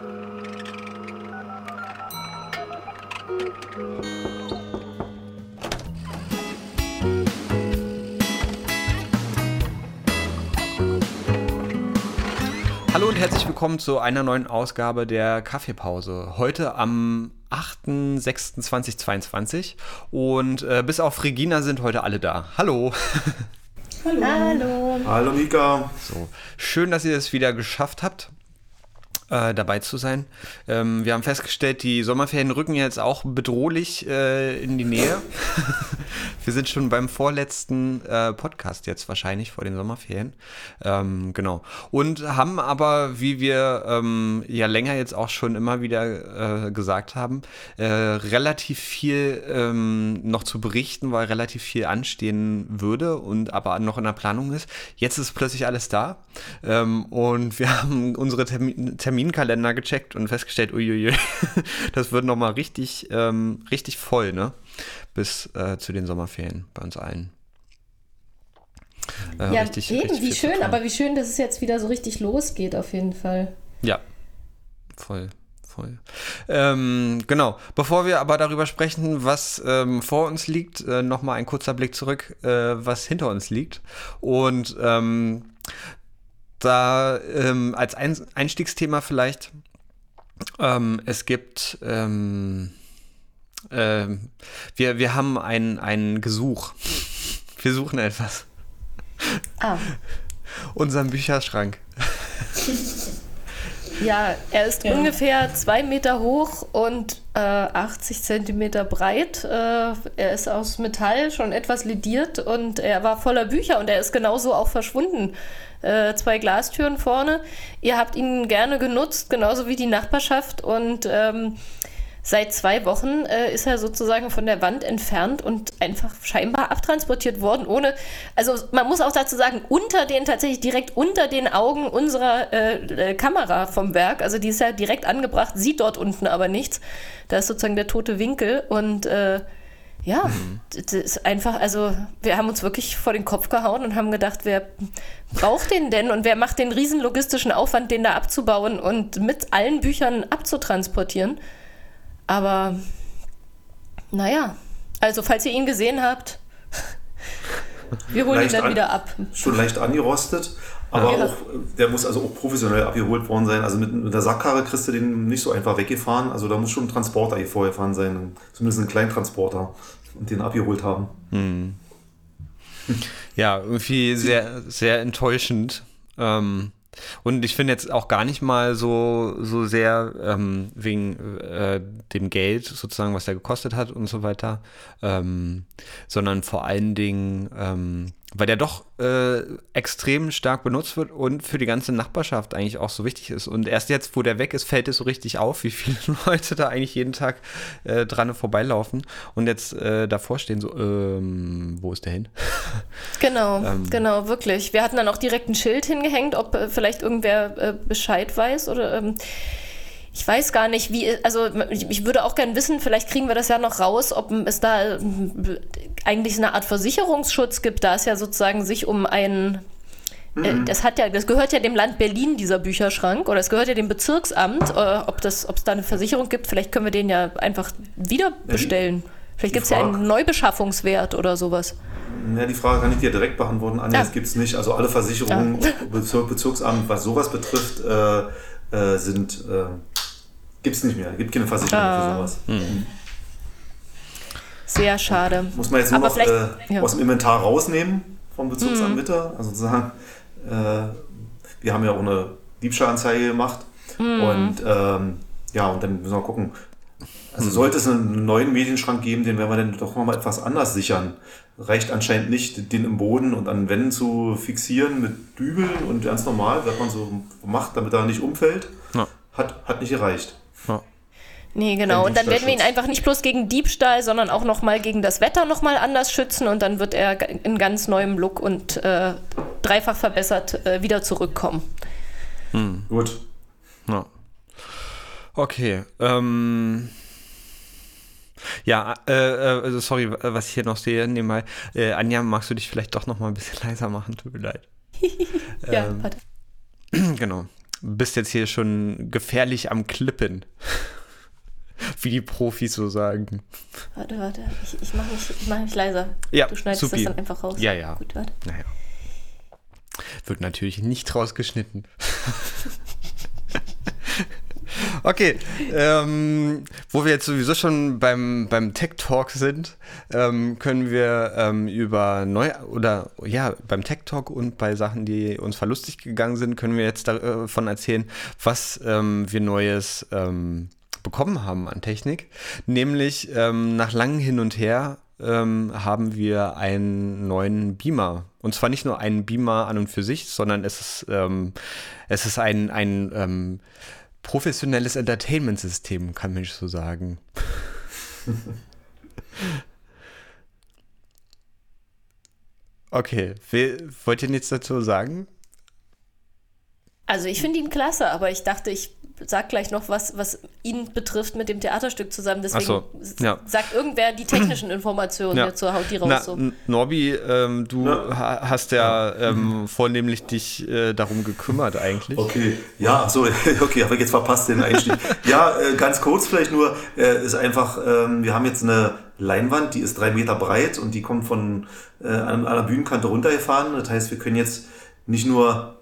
Hallo und herzlich willkommen zu einer neuen Ausgabe der Kaffeepause. Heute am 8.06.2022 und äh, bis auf Regina sind heute alle da. Hallo. Hallo. Hallo. Hallo Mika. So, schön, dass ihr es wieder geschafft habt äh, dabei zu sein. Ähm, wir haben festgestellt, die Sommerferien rücken jetzt auch bedrohlich äh, in die Nähe. wir sind schon beim vorletzten äh, Podcast jetzt wahrscheinlich vor den Sommerferien. Ähm, genau. Und haben aber, wie wir ähm, ja länger jetzt auch schon immer wieder äh, gesagt haben, äh, relativ viel ähm, noch zu berichten, weil relativ viel anstehen würde und aber noch in der Planung ist. Jetzt ist plötzlich alles da. Ähm, und wir haben unsere Termin Termine Terminkalender gecheckt und festgestellt, uiuiui, das wird nochmal richtig, ähm, richtig voll, ne? Bis äh, zu den Sommerferien bei uns allen. Äh, ja, richtig, eben, richtig wie schön, aber wie schön, dass es jetzt wieder so richtig losgeht, auf jeden Fall. Ja, voll. Voll. Ähm, genau. Bevor wir aber darüber sprechen, was ähm, vor uns liegt, äh, nochmal ein kurzer Blick zurück, äh, was hinter uns liegt. Und ähm, da ähm, als ein Einstiegsthema vielleicht, ähm, es gibt, ähm, äh, wir, wir haben ein, ein Gesuch. Wir suchen etwas. Ah. Unseren Bücherschrank. Ja, er ist ja. ungefähr zwei Meter hoch und äh, 80 Zentimeter breit. Äh, er ist aus Metall, schon etwas lediert und er war voller Bücher und er ist genauso auch verschwunden äh, zwei Glastüren vorne. Ihr habt ihn gerne genutzt, genauso wie die Nachbarschaft. Und ähm, seit zwei Wochen äh, ist er sozusagen von der Wand entfernt und einfach scheinbar abtransportiert worden, ohne, also man muss auch dazu sagen, unter den, tatsächlich direkt unter den Augen unserer äh, äh Kamera vom Werk, also die ist ja direkt angebracht, sieht dort unten aber nichts. Da ist sozusagen der tote Winkel und äh, ja, mhm. das ist einfach, also wir haben uns wirklich vor den Kopf gehauen und haben gedacht, wer braucht den denn und wer macht den riesen logistischen Aufwand, den da abzubauen und mit allen Büchern abzutransportieren. Aber naja, also falls ihr ihn gesehen habt, wir holen ihn dann an, wieder ab. Schon leicht angerostet. Aber ja. auch, der muss also auch professionell abgeholt worden sein. Also mit, mit, der Sackkarre kriegst du den nicht so einfach weggefahren. Also da muss schon ein Transporter hier vorgefahren sein. Zumindest ein Kleintransporter. Und den abgeholt haben. Hm. Ja, irgendwie sehr, sehr enttäuschend. Ähm, und ich finde jetzt auch gar nicht mal so, so sehr ähm, wegen äh, dem Geld sozusagen, was er gekostet hat und so weiter, ähm, sondern vor allen Dingen ähm, weil der doch äh, extrem stark benutzt wird und für die ganze Nachbarschaft eigentlich auch so wichtig ist. Und erst jetzt, wo der weg ist, fällt es so richtig auf, wie viele Leute da eigentlich jeden Tag äh, dran vorbeilaufen und jetzt äh, davor stehen, so, ähm, wo ist der hin? Genau, ähm, genau, wirklich. Wir hatten dann auch direkt ein Schild hingehängt, ob äh, vielleicht irgendwer äh, Bescheid weiß oder. Ähm, ich weiß gar nicht, wie, also ich würde auch gerne wissen, vielleicht kriegen wir das ja noch raus, ob es da äh, eigentlich eine Art Versicherungsschutz gibt, da es ja sozusagen sich um ein äh, mhm. das hat ja, das gehört ja dem Land Berlin, dieser Bücherschrank, oder es gehört ja dem Bezirksamt, äh, ob das, ob es da eine Versicherung gibt, vielleicht können wir den ja einfach wieder bestellen. Vielleicht gibt es ja einen Neubeschaffungswert oder sowas. Ja, die Frage kann ich dir direkt beantworten. Anja, ja. das gibt es nicht. Also alle Versicherungen, ja. Bezirk, Bezirksamt, was sowas betrifft, äh, äh, sind äh, Gibt es nicht mehr. Gibt keine Versicherung ah. für sowas. Mhm. Sehr schade. Muss man jetzt nur Aber noch äh, ja. aus dem Inventar rausnehmen vom Bezirksamt mhm. Mitte. Also sozusagen, äh, wir haben ja auch eine Diebstahlanzeige gemacht. Mhm. Und ähm, ja, und dann müssen wir gucken. Also sollte es einen neuen Medienschrank geben, den werden wir dann doch nochmal etwas anders sichern. Reicht anscheinend nicht, den im Boden und an Wänden zu fixieren mit Dübeln und ganz normal, was man so macht, damit er nicht umfällt. Ja. Hat, hat nicht gereicht. Ja. Nee, genau. Und dann werden wir ihn einfach nicht bloß gegen Diebstahl, sondern auch nochmal gegen das Wetter nochmal anders schützen und dann wird er in ganz neuem Look und äh, dreifach verbessert äh, wieder zurückkommen. Hm. Gut. Ja. Okay. Ähm. Ja, äh, äh, also sorry, was ich hier noch sehe, nebenbei. Äh, Anja, magst du dich vielleicht doch noch mal ein bisschen leiser machen? Tut mir leid. ja, ähm, warte. Genau. Bist jetzt hier schon gefährlich am Klippen. Wie die Profis so sagen. Warte, warte. Ich, ich mache mich, mach mich leiser. Ja, du schneidest supi. das dann einfach raus. Ja, ja. Gut, warte. Naja. Wird natürlich nicht rausgeschnitten. Okay, ähm, wo wir jetzt sowieso schon beim, beim Tech Talk sind, ähm, können wir ähm, über neu oder ja, beim Tech Talk und bei Sachen, die uns verlustig gegangen sind, können wir jetzt davon erzählen, was ähm, wir Neues ähm, bekommen haben an Technik. Nämlich ähm, nach langem Hin und Her ähm, haben wir einen neuen Beamer. Und zwar nicht nur einen Beamer an und für sich, sondern es ist, ähm, es ist ein, ein ähm, professionelles Entertainment-System, kann man so sagen. okay, wollt ihr nichts dazu sagen? Also ich finde ihn klasse, aber ich dachte, ich sag gleich noch was, was ihn betrifft mit dem Theaterstück zusammen. Deswegen so, ja. sagt irgendwer die technischen Informationen ja. dazu, haut die raus. Na, so. Norbi, ähm, du ja. hast ja ähm, vornehmlich dich äh, darum gekümmert eigentlich. Okay, ja, so, okay, habe ich jetzt verpasst den Einstieg. ja, äh, ganz kurz vielleicht nur, äh, ist einfach, ähm, wir haben jetzt eine Leinwand, die ist drei Meter breit und die kommt von äh, an einer Bühnenkante runtergefahren. Das heißt, wir können jetzt nicht nur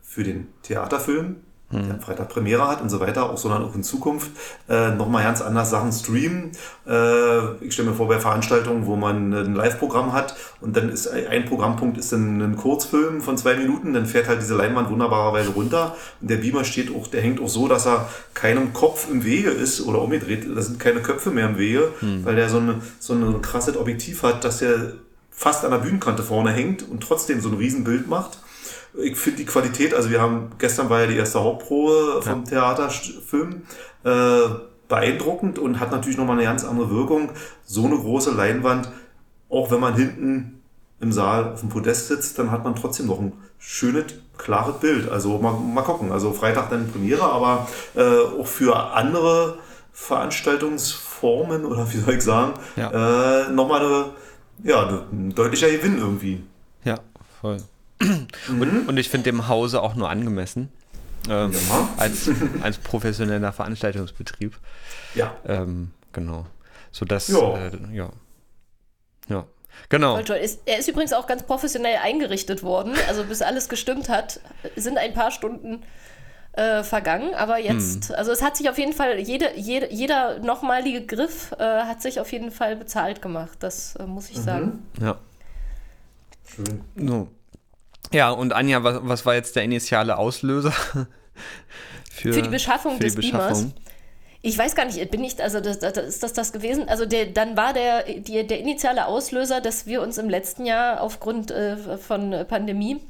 für den Theaterfilm, hm. der am Freitag Premiere hat und so weiter, auch sondern auch in Zukunft äh, nochmal ganz anders Sachen streamen. Äh, ich stelle mir vor, bei Veranstaltungen, wo man ein Live-Programm hat und dann ist ein Programmpunkt ist dann ein Kurzfilm von zwei Minuten, dann fährt halt diese Leinwand wunderbarerweise runter und der Beamer steht auch, der hängt auch so, dass er keinem Kopf im Wege ist oder umgedreht, da sind keine Köpfe mehr im Wege, hm. weil der so, eine, so ein krasses Objektiv hat, dass er fast an der Bühnenkante vorne hängt und trotzdem so ein Riesenbild macht ich finde die Qualität, also wir haben, gestern war ja die erste Hauptprobe vom ja. Theaterfilm, äh, beeindruckend und hat natürlich nochmal eine ganz andere Wirkung. So eine große Leinwand, auch wenn man hinten im Saal auf dem Podest sitzt, dann hat man trotzdem noch ein schönes, klares Bild. Also mal, mal gucken. Also Freitag dann Premiere, aber äh, auch für andere Veranstaltungsformen oder wie soll ich sagen, ja. äh, nochmal eine, ja, ein deutlicher Gewinn irgendwie. Ja, voll. Mhm. Und, und, ich finde dem Hause auch nur angemessen. Ähm, ja. als, als professioneller Veranstaltungsbetrieb. Ja. Ähm, genau. So dass, ja. Äh, ja. Ja. Genau. Er ist übrigens auch ganz professionell eingerichtet worden. Also bis alles gestimmt hat, sind ein paar Stunden äh, vergangen. Aber jetzt, hm. also es hat sich auf jeden Fall, jede, jede, jeder nochmalige Griff äh, hat sich auf jeden Fall bezahlt gemacht. Das äh, muss ich mhm. sagen. Ja. Schön. No. Ja, und Anja, was, was war jetzt der initiale Auslöser für, für die Beschaffung für die des Beschaffung? Beamers? Ich weiß gar nicht, bin ich, also das, das, ist das das gewesen? Also der, dann war der, die, der initiale Auslöser, dass wir uns im letzten Jahr aufgrund äh, von Pandemie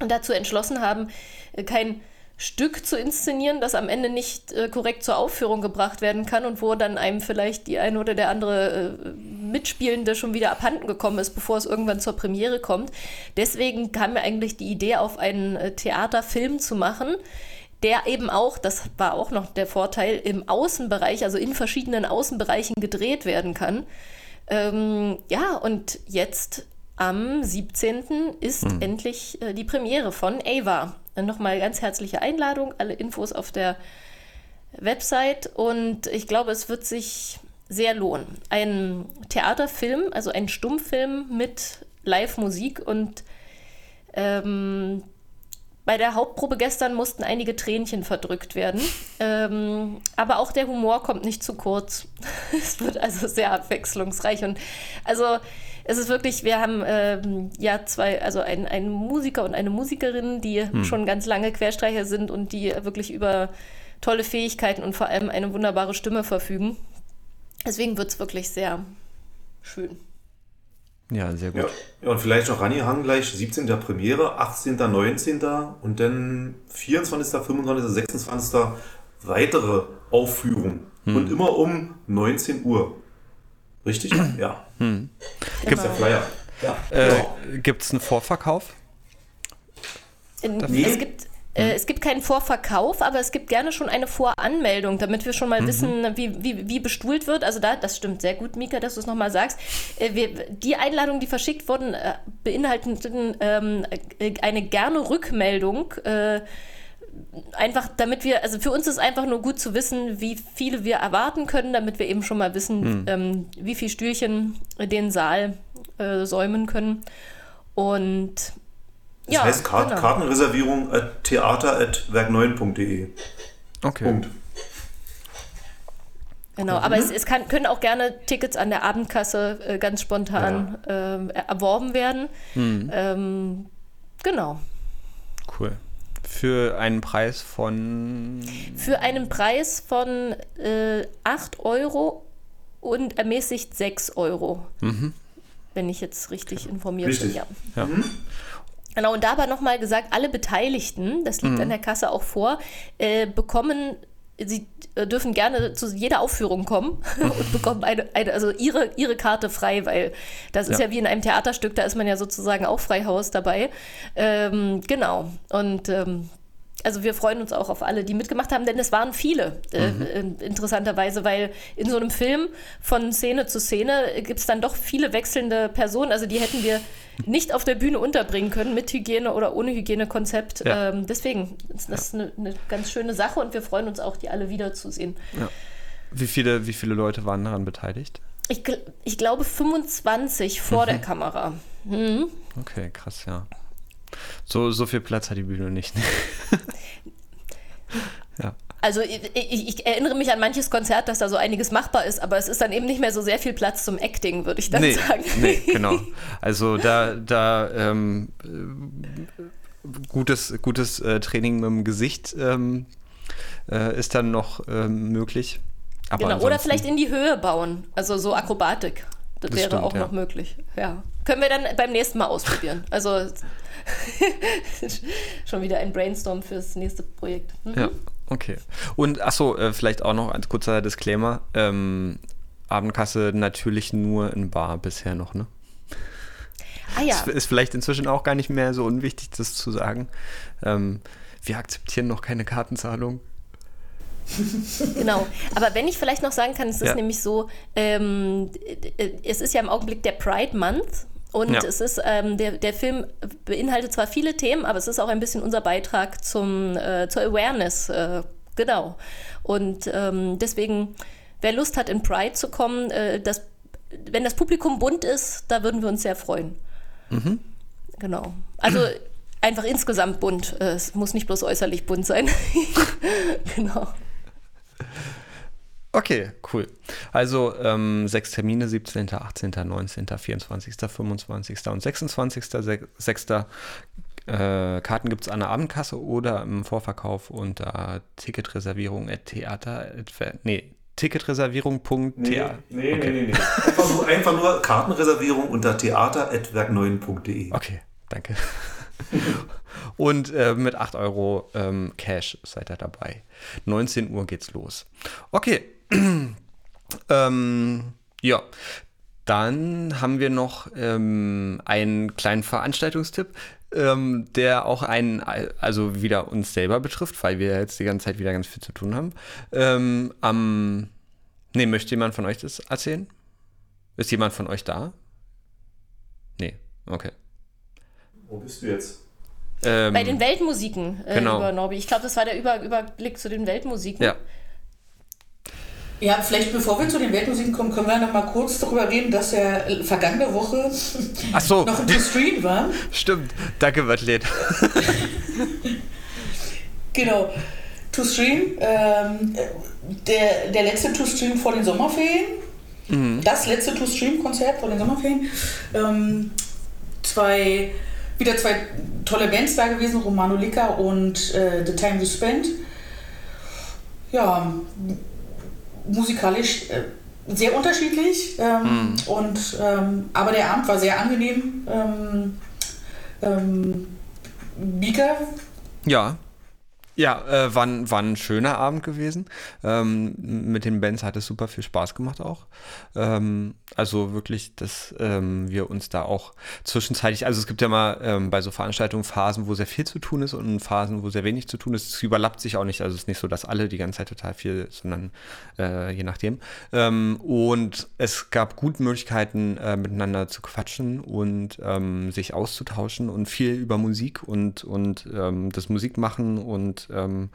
dazu entschlossen haben, äh, kein Stück zu inszenieren, das am Ende nicht äh, korrekt zur Aufführung gebracht werden kann und wo dann einem vielleicht die eine oder der andere äh, Mitspielende schon wieder abhanden gekommen ist, bevor es irgendwann zur Premiere kommt. Deswegen kam mir eigentlich die Idee auf, einen äh, Theaterfilm zu machen, der eben auch, das war auch noch der Vorteil, im Außenbereich, also in verschiedenen Außenbereichen gedreht werden kann. Ähm, ja, und jetzt am 17. ist hm. endlich äh, die Premiere von Ava. Nochmal ganz herzliche Einladung, alle Infos auf der Website und ich glaube, es wird sich sehr lohnen. Ein Theaterfilm, also ein Stummfilm mit Live-Musik und ähm, bei der Hauptprobe gestern mussten einige Tränchen verdrückt werden. Ähm, aber auch der Humor kommt nicht zu kurz. es wird also sehr abwechslungsreich und also es ist wirklich, wir haben ähm, ja zwei, also ein, einen Musiker und eine Musikerin, die hm. schon ganz lange Querstreicher sind und die wirklich über tolle Fähigkeiten und vor allem eine wunderbare Stimme verfügen. Deswegen wird es wirklich sehr schön. Ja, sehr gut. Ja, und vielleicht noch rangehangen gleich 17. Premiere, 18., 19. und dann 24., 25., 26. weitere Aufführung. Hm. Und immer um 19 Uhr. Richtig? ja. Hm. Gibt es der Flyer? Ja. Äh, Gibt es einen Vorverkauf? Nee. Es gibt äh, es gibt keinen Vorverkauf, aber es gibt gerne schon eine Voranmeldung, damit wir schon mal mhm. wissen, wie, wie, wie bestuhlt wird. Also da, das stimmt sehr gut, Mika, dass du es nochmal sagst. Äh, wir, die Einladungen, die verschickt wurden, äh, beinhalten ähm, eine gerne Rückmeldung. Äh, einfach, damit wir, also für uns ist einfach nur gut zu wissen, wie viele wir erwarten können, damit wir eben schon mal wissen, hm. ähm, wie viele Stühlchen den Saal äh, säumen können. Und das ja, heißt Kart genau. Kartenreservierung at theater.werk9.de. Okay. Punkt. Genau, aber mhm. es, es kann, können auch gerne Tickets an der Abendkasse äh, ganz spontan ja. äh, erworben werden. Mhm. Ähm, genau. Cool. Für einen Preis von. Für einen Preis von äh, 8 Euro und ermäßigt 6 Euro. Mhm. Wenn ich jetzt richtig informiert richtig. bin. Ja. ja. Mhm. Genau, und dabei nochmal gesagt, alle Beteiligten, das liegt mhm. an der Kasse auch vor, äh, bekommen sie äh, dürfen gerne zu jeder Aufführung kommen und bekommen eine, eine, also ihre, ihre Karte frei, weil das ist ja. ja wie in einem Theaterstück, da ist man ja sozusagen auch Freihaus dabei. Ähm, genau. Und ähm, also wir freuen uns auch auf alle, die mitgemacht haben, denn es waren viele, äh, mhm. äh, interessanterweise, weil in so einem Film von Szene zu Szene gibt es dann doch viele wechselnde Personen. Also die hätten wir nicht auf der Bühne unterbringen können mit Hygiene oder ohne Hygienekonzept. Ja. Ähm, deswegen ist das eine, eine, ganz schöne Sache und wir freuen uns auch, die alle wiederzusehen. Ja. Wie viele, wie viele Leute waren daran beteiligt? Ich, ich glaube 25 vor mhm. der Kamera. Mhm. Okay, krass, ja. So, so viel Platz hat die Bühne nicht. ja. Also ich, ich, erinnere mich an manches Konzert, dass da so einiges machbar ist, aber es ist dann eben nicht mehr so sehr viel Platz zum Acting, würde ich dann nee, sagen. Nee, genau. Also da, da ähm, äh, gutes, gutes äh, Training mit dem Gesicht ähm, äh, ist dann noch ähm, möglich. Aber genau, oder vielleicht in die Höhe bauen, also so Akrobatik. Das, das wäre stimmt, auch ja. noch möglich. Ja. Können wir dann beim nächsten Mal ausprobieren. Also schon wieder ein Brainstorm fürs nächste Projekt. Mhm. Ja, okay. Und achso, äh, vielleicht auch noch ein kurzer Disclaimer. Ähm, Abendkasse natürlich nur in Bar bisher noch, ne? Ah ja. Ist, ist vielleicht inzwischen auch gar nicht mehr so unwichtig, das zu sagen. Ähm, wir akzeptieren noch keine Kartenzahlung. genau. Aber wenn ich vielleicht noch sagen kann, es ist ja. nämlich so, ähm, äh, es ist ja im Augenblick der Pride Month. Und ja. es ist, ähm, der, der Film beinhaltet zwar viele Themen, aber es ist auch ein bisschen unser Beitrag zum, äh, zur Awareness. Äh, genau. Und ähm, deswegen, wer Lust hat, in Pride zu kommen, äh, das, wenn das Publikum bunt ist, da würden wir uns sehr freuen. Mhm. Genau. Also einfach insgesamt bunt. Äh, es muss nicht bloß äußerlich bunt sein. genau. Okay, cool. Also ähm, sechs Termine, 17., 18., 19., 24., 25. und 26. 6. Äh, Karten gibt es an der Abendkasse oder im Vorverkauf unter Ticketreservierung at Theater. Nee, Ticketreservierung.theater. Nee, nee, okay. nee, nee, nee. Einfach nur, einfach nur Kartenreservierung unter theater.werk9.de. Okay, danke. Und äh, mit 8 Euro ähm, Cash seid ihr dabei. 19 Uhr geht's los. Okay. ähm, ja. Dann haben wir noch ähm, einen kleinen Veranstaltungstipp, ähm, der auch einen, also wieder uns selber betrifft, weil wir jetzt die ganze Zeit wieder ganz viel zu tun haben. Ähm, am, nee, möchte jemand von euch das erzählen? Ist jemand von euch da? Nee, okay. Wo bist du jetzt? Ähm, Bei den Weltmusiken, äh, genau. über Norbi. Ich glaube, das war der über Überblick zu den Weltmusiken. Ja. Ja, vielleicht bevor wir zu den Weltmusiken kommen, können wir noch mal kurz darüber reden, dass ja vergangene Woche so. noch ein To-Stream war. Stimmt. Danke, Wattlet. genau. To-Stream, ähm, der, der letzte To-Stream vor den Sommerferien. Mhm. Das letzte To-Stream-Konzert vor den Sommerferien. Ähm, zwei wieder zwei tolle Bands da gewesen, Romano Lika und äh, The Time We Spent. Ja, musikalisch äh, sehr unterschiedlich, ähm, mm. und, ähm, aber der Abend war sehr angenehm. Ähm, ähm, Bika? Ja, ja, äh, war, war ein schöner Abend gewesen. Ähm, mit den Bands hat es super viel Spaß gemacht auch. Ähm, also wirklich, dass ähm, wir uns da auch zwischenzeitlich, also es gibt ja mal ähm, bei so Veranstaltungen Phasen, wo sehr viel zu tun ist und Phasen, wo sehr wenig zu tun ist. Es überlappt sich auch nicht, also es ist nicht so, dass alle die ganze Zeit total viel, sondern äh, je nachdem. Ähm, und es gab gute Möglichkeiten, äh, miteinander zu quatschen und ähm, sich auszutauschen und viel über Musik und, und das Musikmachen und ähm,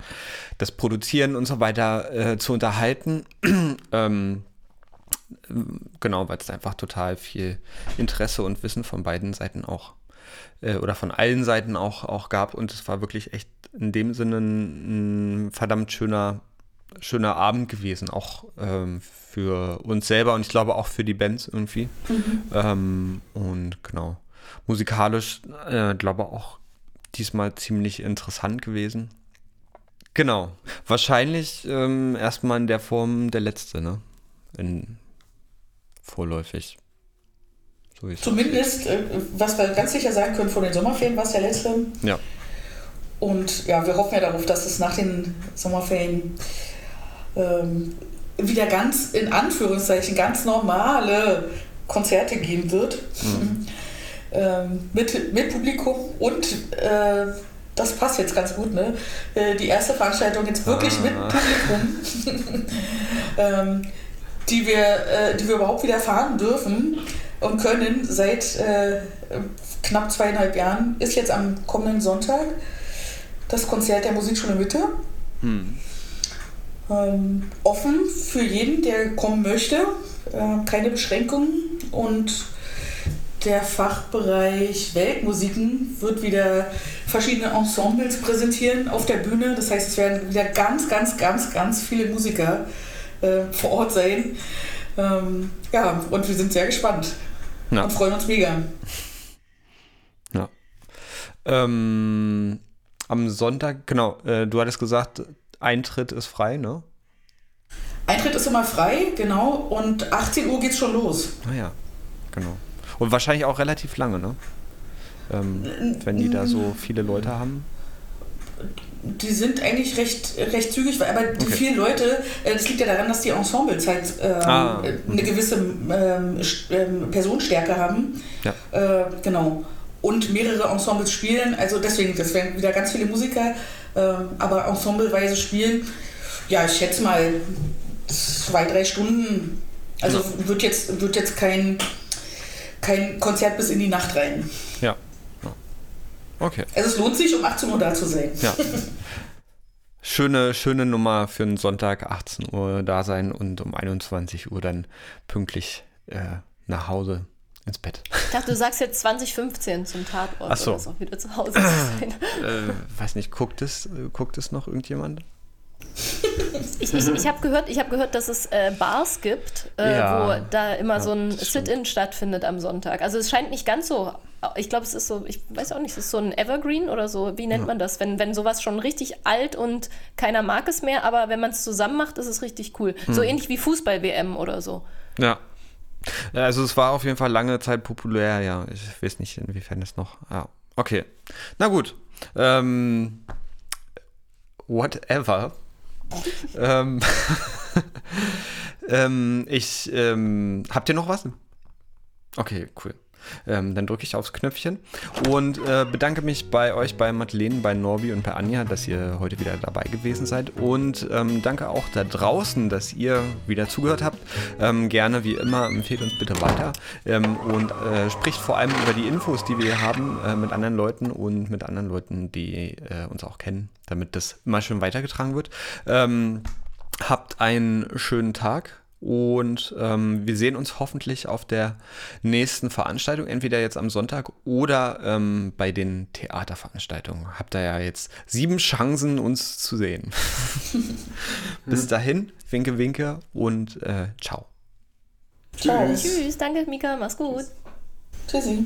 das Produzieren und so weiter äh, zu unterhalten. ähm, genau, weil es einfach total viel Interesse und Wissen von beiden Seiten auch äh, oder von allen Seiten auch, auch gab und es war wirklich echt in dem Sinne ein, ein verdammt schöner schöner Abend gewesen, auch ähm, für uns selber und ich glaube auch für die Bands irgendwie. Mhm. Ähm, und genau, musikalisch äh, glaube auch diesmal ziemlich interessant gewesen. Genau, wahrscheinlich ähm, erstmal in der Form der letzte, ne? In, vorläufig. So Zumindest, äh, was wir ganz sicher sagen können, vor den Sommerferien war es der letzte. Ja. Und ja, wir hoffen ja darauf, dass es nach den Sommerferien ähm, wieder ganz, in Anführungszeichen, ganz normale Konzerte geben wird. Mhm. ähm, mit, mit Publikum und äh, das passt jetzt ganz gut, ne? Äh, die erste Veranstaltung jetzt wirklich ah. mit Publikum, ähm, die, wir, äh, die wir überhaupt wieder fahren dürfen und können seit äh, knapp zweieinhalb Jahren, ist jetzt am kommenden Sonntag das Konzert der Musikschule Mitte. Hm ähm, offen für jeden, der kommen möchte. Äh, keine Beschränkungen und der Fachbereich Weltmusiken wird wieder verschiedene Ensembles präsentieren auf der Bühne. Das heißt, es werden wieder ganz, ganz, ganz, ganz viele Musiker äh, vor Ort sein. Ähm, ja, und wir sind sehr gespannt ja. und freuen uns mega. Ja. Ähm, am Sonntag, genau, äh, du hattest gesagt, Eintritt ist frei, ne? Eintritt ist immer frei, genau. Und 18 Uhr geht's schon los. Ah ja, genau. Und wahrscheinlich auch relativ lange, ne? Ähm, wenn die da so viele Leute haben. Die sind eigentlich recht, recht zügig, aber die okay. vielen Leute, äh, das liegt ja daran, dass die Ensembles halt ähm, ah, okay. eine gewisse ähm, ähm, Personenstärke haben. Ja. Äh, genau. Und mehrere Ensembles spielen, also deswegen, das werden wieder ganz viele Musiker ähm, aber ensembleweise spielen, ja, ich schätze mal zwei, drei Stunden. Also ja. wird jetzt, wird jetzt kein, kein Konzert bis in die Nacht rein. Ja. Okay. Also es lohnt sich, um 18 Uhr da zu sein. Ja. Schöne, schöne Nummer für einen Sonntag, 18 Uhr da sein und um 21 Uhr dann pünktlich äh, nach Hause ins Bett. Ich dachte, du sagst jetzt 2015 zum Tatort Ach so. oder so, wieder zu Hause zu sein. äh, weiß nicht, guckt es, guckt es noch irgendjemand? ich, ich, ich habe gehört, hab gehört, dass es äh, Bars gibt, äh, ja, wo da immer ja, so ein Sit-In stattfindet am Sonntag. Also es scheint nicht ganz so, ich glaube, es ist so, ich weiß auch nicht, es ist so ein Evergreen oder so, wie nennt ja. man das? Wenn, wenn sowas schon richtig alt und keiner mag es mehr, aber wenn man es zusammen macht, ist es richtig cool. Hm. So ähnlich wie Fußball-WM oder so. Ja, also es war auf jeden Fall lange Zeit populär, ja. Ich weiß nicht, inwiefern es noch. Ja, okay. Na gut. Ähm, whatever. ähm, ähm, ich, ähm, habt ihr noch was? Okay, cool. Ähm, dann drücke ich aufs Knöpfchen und äh, bedanke mich bei euch, bei Madeleine, bei Norbi und bei Anja, dass ihr heute wieder dabei gewesen seid. Und ähm, danke auch da draußen, dass ihr wieder zugehört habt. Ähm, gerne wie immer empfehlt uns bitte weiter ähm, und äh, spricht vor allem über die Infos, die wir hier haben äh, mit anderen Leuten und mit anderen Leuten, die äh, uns auch kennen, damit das immer schön weitergetragen wird. Ähm, habt einen schönen Tag und ähm, wir sehen uns hoffentlich auf der nächsten Veranstaltung, entweder jetzt am Sonntag oder ähm, bei den Theaterveranstaltungen. Habt ihr ja jetzt sieben Chancen, uns zu sehen. Bis dahin, winke, winke und äh, ciao. Tschüss. Tschüss, danke Mika, mach's gut. Tschüssi.